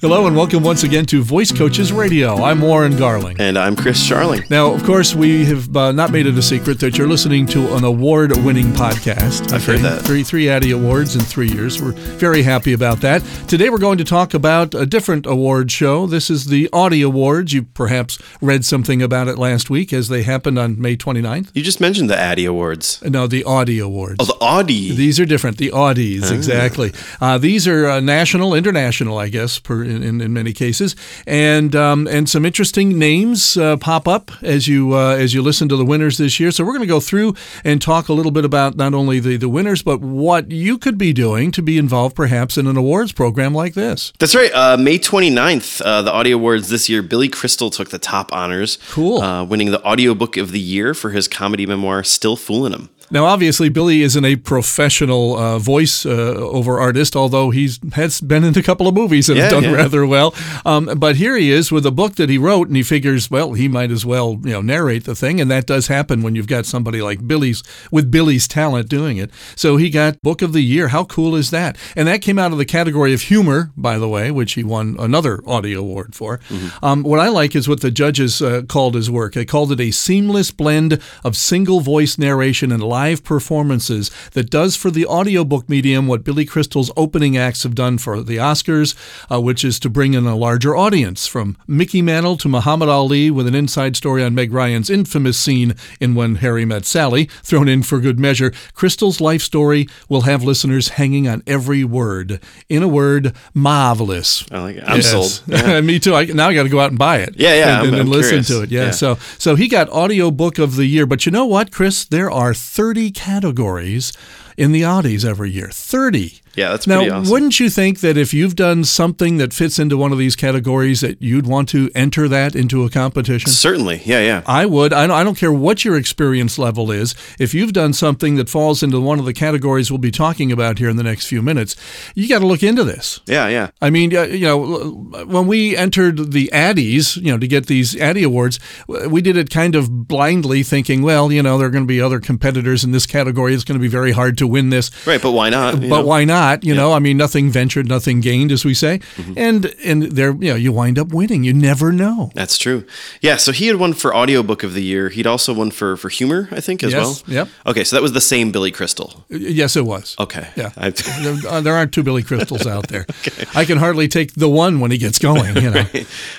Hello and welcome once again to Voice Coaches Radio. I'm Warren Garling. And I'm Chris Charling. Now, of course, we have uh, not made it a secret that you're listening to an award-winning podcast. I've heard that. Three, three Addy Awards in three years. We're very happy about that. Today, we're going to talk about a different award show. This is the Audie Awards. You perhaps read something about it last week as they happened on May 29th. You just mentioned the Addy Awards. No, the Audie Awards. Oh, the Audie. These are different. The Audies, exactly. Uh, these are uh, national, international, I guess, per, in, in, in many cases, and um, and some interesting names uh, pop up as you uh, as you listen to the winners this year. So we're going to go through and talk a little bit about not only the the winners, but what you could be doing to be involved, perhaps, in an awards program like this. That's right. Uh, May 29th, uh, the Audie Awards this year, Billy Crystal took the top honors. Cool. Uh, winning the Audiobook of the Year for his comedy memoir, Still Foolin' 'Em. Now, obviously, Billy isn't a professional uh, voice uh, over artist, although he's has been in a couple of movies and Yeah, done yeah. rather well. Um, but here he is with a book that he wrote, and he figures, well, he might as well, you know, narrate the thing, and that does happen when you've got somebody like Billy's with Billy's talent doing it. So he got Book of the Year. How cool is that? And that came out of the category of humor, by the way, which he won another Audie award for. Um, what I like is what the judges uh, called his work. They called it a seamless blend of single voice narration and live performances that does for the audiobook medium what Billy Crystal's opening acts have done for the Oscars, uh, which is to bring in a larger audience from Mickey Mantle to Muhammad Ali with an inside story on Meg Ryan's infamous scene in When Harry Met Sally, thrown in for good measure. Crystal's life story will have listeners hanging on every word. In a word, marvelous. I like it. I'm Yes. sold. Yeah. Me too. I, now I got to go out and buy it. Yeah, yeah, and, I'm- and I'm listen curious. to it. Yeah. Yeah. So so he got audiobook of the year. But you know what, Chris? There are 30 categories in the Audies every year. 30. Yeah, that's now, pretty awesome. wouldn't you think that if you've done something that fits into one of these categories, that you'd want to enter that into a competition? Certainly. Yeah, yeah. I would. I don't, I don't care what your experience level is. If you've done something that falls into one of the categories we'll be talking about here in the next few minutes, you got to look into this. Yeah, yeah. I mean, you know, when we entered the Addies, you know, to get these Addy Awards, we did it kind of blindly, thinking, well, you know, there are going to be other competitors in this category. It's going to be very hard to win this. Right, but why not? But know? why not? You know, I mean, nothing ventured, nothing gained, as we say, Mm-hmm. and and there, you know, you wind up winning. You never know. That's true. Yeah, so he had won for audiobook of the year. He'd also won for for humor, I think, as Yes, well. yep. Okay, so that was the same Billy Crystal. Yes, it was. Okay. Yeah. There, uh, there aren't two Billy Crystals out there. I can hardly take the one when he gets going. You know.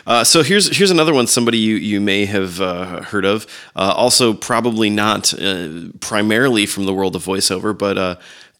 Uh, so here's here's another one. Somebody you you may have uh, heard of. Uh, also, probably not uh, primarily from the world of voiceover, but.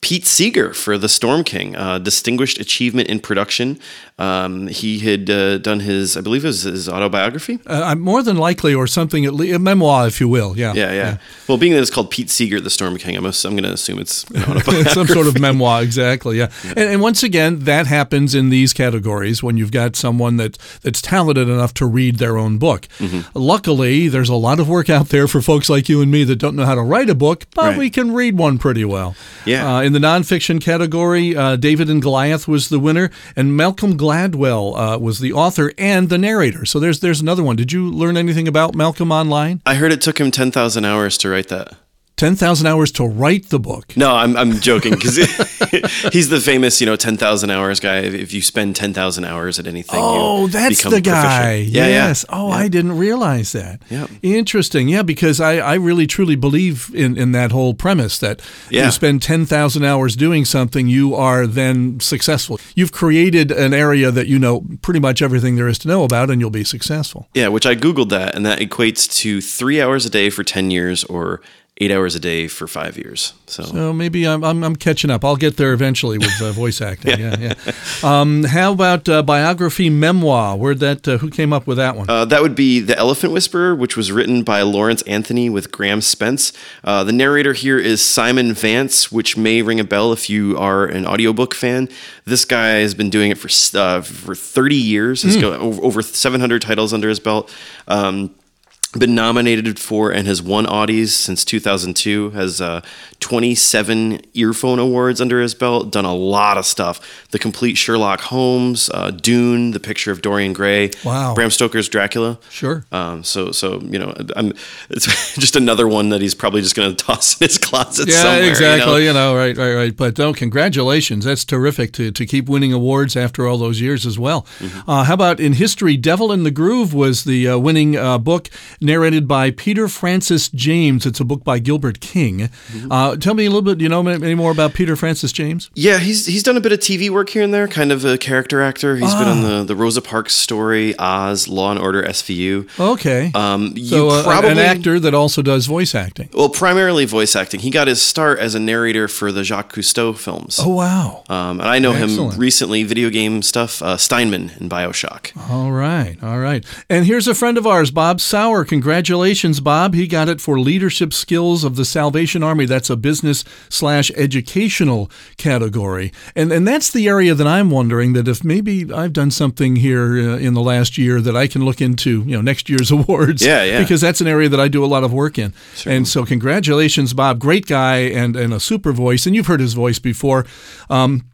Uh, Pete Seeger for The Storm King, uh, distinguished achievement in production. Um, he had uh, done his, I believe, it was his autobiography. Uh, more than likely, or something, at least, a memoir, if you will. Yeah. Yeah, yeah. Well, being that it's called Pete Seeger, The Storm King, I'm, I'm going to assume it's. Some sort of memoir, exactly. Yeah, And, and once again, that happens in these categories when you've got someone that that's talented enough to read their own book. Mm-hmm. Luckily, there's a lot of work out there for folks like you and me that don't know how to write a book, but Right. we can read one pretty well. Yeah. In the nonfiction category, uh, David and Goliath was the winner, and Malcolm Gladwell uh, was the author and the narrator. So there's there's another one. Did you learn anything about Malcolm online? I heard it took him 10,000 hours to write that. Ten thousand hours to write the book. No, I'm, I'm joking because he's the famous, you know, 10,000 hours guy. If you spend 10,000 hours at anything, Oh, you that's become the guy. Yeah, yes. yeah. Oh, I didn't realize that. Yeah. Interesting. Yeah, because I, I really truly believe in, in that whole premise that Yeah. you spend 10,000 hours doing something, you are then successful. You've created an area that you know pretty much everything there is to know about, and you'll be successful. Yeah, which I Googled that, and that equates to three hours a day for 10 years or eight hours a day for five years. So, So maybe I'm, I'm, I'm catching up. I'll get there eventually with uh, voice acting. yeah, yeah. Um, how about uh, biography memoir? Where that? Uh, who came up with that one? Uh, that would be The Elephant Whisperer, which was written by Lawrence Anthony with Graham Spence. Uh, the narrator here is Simon Vance, which may ring a bell if you are an audiobook fan. This guy has been doing it for uh, for 30 years. He's got over over 700 titles under his belt. Um, been nominated for and has won Audies since 2002. Has uh, 27 earphone awards under his belt. Done a lot of stuff. The complete Sherlock Holmes, uh, Dune, The Picture of Dorian Gray. Wow. Bram Stoker's Dracula. Sure. Um, so so you know, I'm it's just another one that he's probably just going to toss in his closet Yeah, somewhere. you know? exactly. You know? right, right, right. But oh, congratulations! That's terrific to, to keep winning awards after all those years as well. Mm-hmm. Uh, how about in history? "Devil in the Grove" was the uh, winning uh, book, narrated by Peter Francis James. It's a book by Gilbert King. Mm-hmm. Uh, tell me a little bit. You know any more about Peter Francis James? Yeah, he's he's done a bit of TV work here and there, kind of a character actor. He's been Ah. on the the Rosa Parks story, Oz, Law and Order, SVU. Okay. Um, you so uh, probably an actor that also does voice acting. Well, primarily voice acting. He got his start as a narrator for the Jacques Cousteau films. Oh wow. Um, and I know Excellent. him recently, video game stuff, uh, Steinman in Bioshock. All right, all right. And here's a friend of ours, Bob Souer. Congratulations, Bob. He got it for leadership skills of the Salvation Army. That's a business slash educational category, and and that's the area that I'm wondering that if maybe I've done something here uh, in the last year that I can look into, you know, next year's awards. Yeah, yeah. Because that's an area that I do a lot of work in. And so, congratulations, Bob. Great guy and and a super voice. And you've heard his voice before. Um,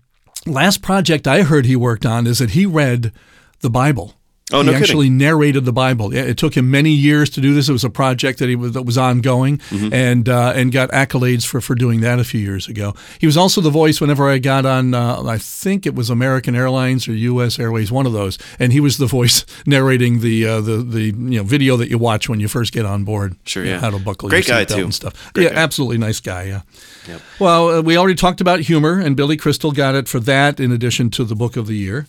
last project I heard he worked on is that he read the Bible. Oh, no he kidding. actually narrated the Bible. Yeah, It took him many years to do this. It was a project that he was that was ongoing, Mm-hmm. and uh, and got accolades for for doing that a few years ago. He was also the voice whenever I got on. Uh, I think it was American Airlines or U.S. Airways, one of those, and he was the voice narrating the uh, the the you know video that you watch when you first get on board. Sure, yeah. how to buckle Great your guy, seatbelt too. and stuff. Great yeah, guy. absolutely nice guy. Yeah. Yep. Well, uh, we already talked about humor, and Billy Crystal got it for that, in addition to the book of the year.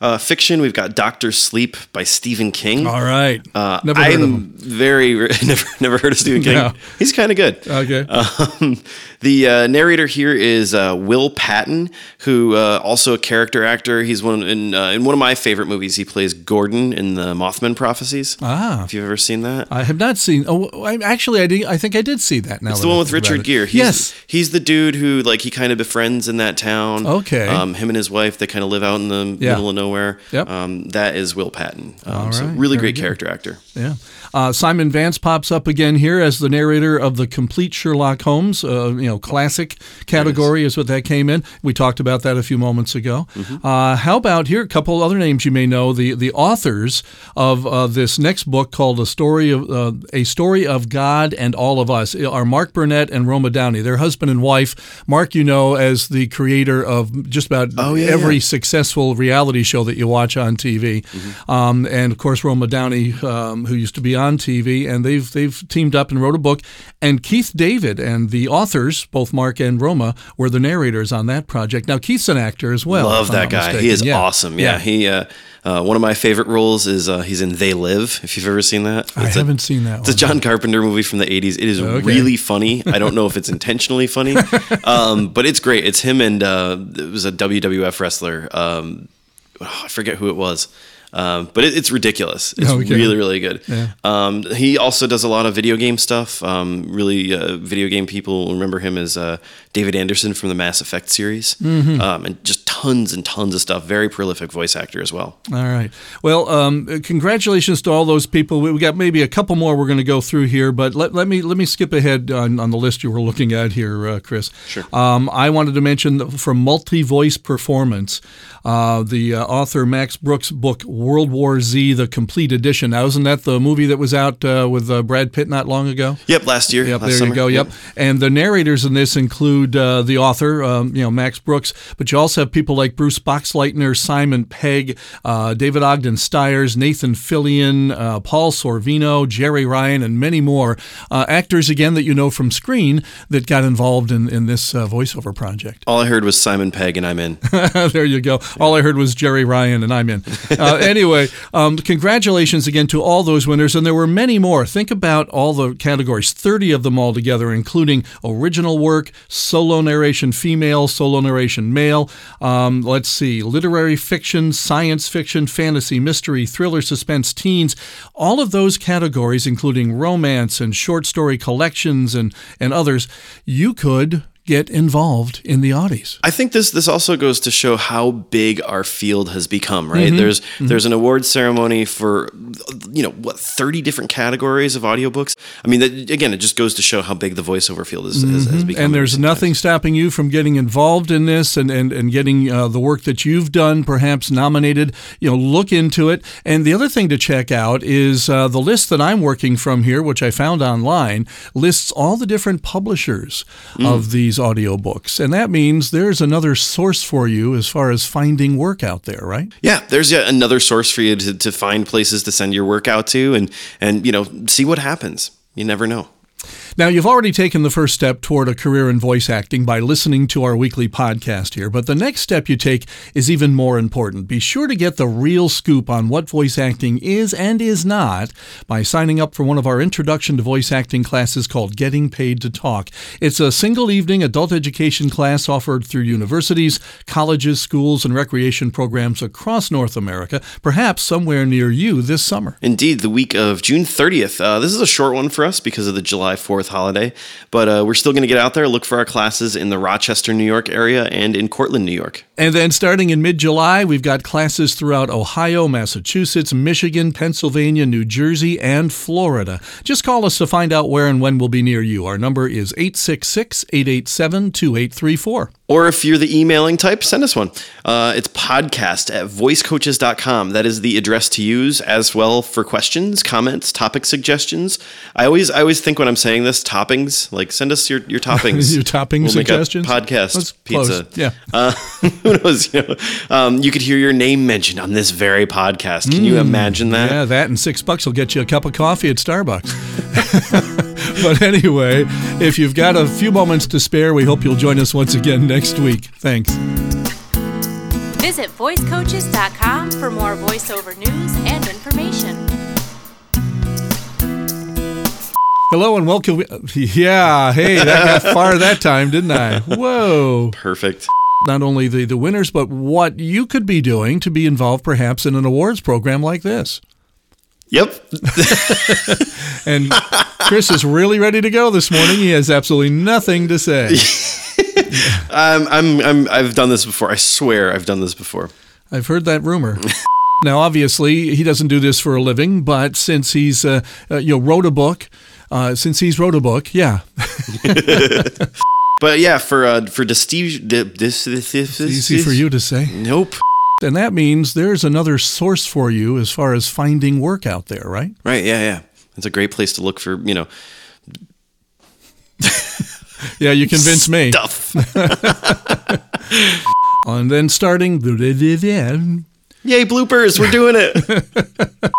Uh, fiction, we've got Doctor Sleep by Stephen King. All right. Uh, Never heard I'm of him. very never never heard of Stephen King. No. He's kind of good. Okay. Um, the uh, narrator here is uh, Will Patton, who uh, also a character actor. He's one in uh, in one of my favorite movies. He plays Gordon in the Mothman Prophecies. Ah. If you've ever seen that. I have not seen. Oh, I, actually, I did, I think I did see that. Now It's the one with Richard. Gere. He's, yes. he's the dude who like he kind of befriends in that town. Okay. Um, him and his wife they kind of live out in the Yeah. middle of nowhere. Yep. Um, that is Will Patton. Um, so really Very great good. character actor. Yeah. Uh, Simon Vance pops up again here as the narrator of the complete Sherlock Holmes, uh, you know, classic category is what that came in. We talked about that a few moments ago. Mm-hmm. Uh, how about here a couple other names you may know the the authors of uh, this next book called a story of uh, a story of God and all of us are Mark Burnett and Roma Downey. They're husband and wife. Mark, you know, as the creator of just about Oh, yeah, every yeah. successful reality show that you watch on TV, Mm-hmm. um, and of course Roma Downey, um, who used to be on TV, and they've they've teamed up and wrote a book. And Keith David and the authors, both Mark and Roma, were the narrators on that project. Now Keith's an actor as well. Love that guy. mistaken. He is Yeah. awesome. Yeah, he. Uh, uh, one of my favorite roles is uh, he's in They Live. If you've ever seen that, I It's a- haven't seen that It's a. John Carpenter movie from the '80s. It is Okay. really funny. I don't know if it's intentionally funny, um, but it's great. It's him and uh, it was a WWF wrestler. Um, oh, I forget who it was. Um, but it, it's ridiculous. It's really, really good. Yeah. Um, he also does a lot of video game stuff. Um, really, uh, video game people remember him as uh, David Anderson from the Mass Effect series, Mm-hmm. um, and just tons and tons of stuff. Very prolific voice actor as well. All right. Well, um, congratulations to all those people. We we got maybe a couple more we're going to go through here, but let, let me let me skip ahead on, on the list you were looking at here, uh, Chris. Sure. Um, I wanted to mention that from Multi Voice Performance, uh, the uh, author Max Brooks' book World War Z: The Complete Edition. Now, isn't that the movie that was out uh, with uh, Brad Pitt not long ago? Yep, last year. Yep, last there summer. you go. Yep. And the narrators in this include uh, the author, um, you know, Max Brooks, but you also have people like Bruce Boxleitner, Simon Pegg, uh, David Ogden Stiers, Nathan Fillion, uh, Paul Sorvino, Jeri Ryan, and many more uh, actors again that you know from screen that got involved in in this uh, voiceover project. All I heard was Simon Pegg, and I'm in. there you go. All I heard was Jeri Ryan, and I'm in. Uh, anyway, um, congratulations again to all those winners, and there were many more. Think about all the categories, 30 of them altogether, including original work, solo narration female, solo narration male. Um, let's see, literary fiction, science fiction, fantasy, mystery, thriller, suspense, teens. All of those categories, including romance and short story collections and, and others, you could get involved in the Audies. I think this this also goes to show how big our field has become, right? Mm-hmm. There's there's an award ceremony for you know what 30 different categories of audiobooks. I mean, that, again, it just goes to show how big the voiceover field is, has, has become. Mm-hmm. And there's in nothing times. stopping you from getting involved in this and, and, and getting uh, the work that you've done perhaps nominated. You know, look into it. And the other thing to check out is uh, the list that I'm working from here, which I found online, lists all the different publishers Mm. of these audiobooks. And that means there's another source for you as far as finding work out there, right? Yeah, there's yet another source for you to, to find places to send your work out to, and and you know see what happens. You never know. Now, you've already taken the first step toward a career in voice acting by listening to our weekly podcast here, but the next step you take is even more important. Be sure to get the real scoop on what voice acting is and is not by signing up for one of our introduction to voice acting classes called Getting Paid to Talk. It's a single evening adult education class offered through universities, colleges, schools, and recreation programs across North America, perhaps somewhere near you this summer. Indeed, the week of June 30th. Uh, this is a short one for us because of the July 4th holiday, but uh, we're still going to get out there, look for our classes in the Rochester, New York area and in Cortland, New York. And then starting in mid July, we've got classes throughout Ohio, Massachusetts, Michigan, Pennsylvania, New Jersey, and Florida. Just call us to find out where and when we'll be near you. Our number is 866 887 2834. Or if you're the emailing type, send us one. Uh, it's podcast at voicecoaches.com. That is the address to use as well for questions, comments, topic suggestions. I always I always think when I'm saying this, toppings, like send us your, your toppings. Your topping we'll suggestions? Podcast That's pizza. close, yeah. Uh, who knows? You, know, um, you could hear your name mentioned on this very podcast. Can you imagine that? Mm, Yeah, that and six bucks will get you a cup of coffee at Starbucks. but anyway, if you've got a few moments to spare, we hope you'll join us once again next week. Thanks. Visit voicecoaches.com for more voiceover news and information. Hello and welcome. Yeah, hey, that got far that time, didn't I? Whoa. Perfect. Not only the, the winners, but what you could be doing to be involved perhaps in an awards program like this. Yep. And Chris is really ready to go this morning. He has absolutely nothing to say. I'm, I'm, I'm, I've done this before. I swear I've done this before. I've heard that rumor. Now, obviously, he doesn't do this for a living, but since he's uh, uh, you know wrote a book, uh, since he's wrote a book, yeah, But yeah, for uh, for Desteve, de, this, this, this, easy for you to say. Nope. And that means there's another source for you as far as finding work out there, right? Right. Yeah. Yeah. It's a great place to look for you know Yeah, you convinced me. stuff. And then starting. the Yay, bloopers! We're doing it.